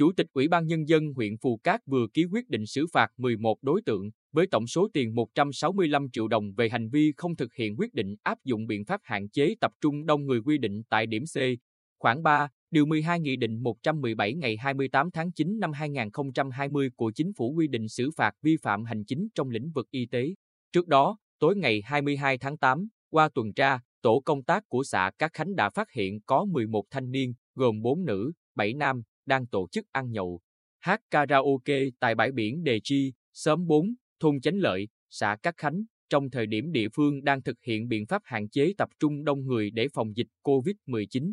Chủ tịch Ủy ban Nhân dân huyện Phù Cát vừa ký quyết định xử phạt 11 đối tượng với tổng số tiền 165 triệu đồng về hành vi không thực hiện quyết định áp dụng biện pháp hạn chế tập trung đông người quy định tại điểm C, khoảng 3, Điều 12 Nghị định 117 ngày 28 tháng 9 năm 2020 của Chính phủ quy định xử phạt vi phạm hành chính trong lĩnh vực y tế. Trước đó, tối ngày 22 tháng 8, qua tuần tra, tổ công tác của xã Cát Khánh đã phát hiện có 11 thanh niên, gồm 4 nữ, 7 nam, đang tổ chức ăn nhậu, hát karaoke tại bãi biển Đề Chi, xóm 4, thôn Chánh Lợi, xã Cát Khánh, trong thời điểm địa phương đang thực hiện biện pháp hạn chế tập trung đông người để phòng dịch COVID-19.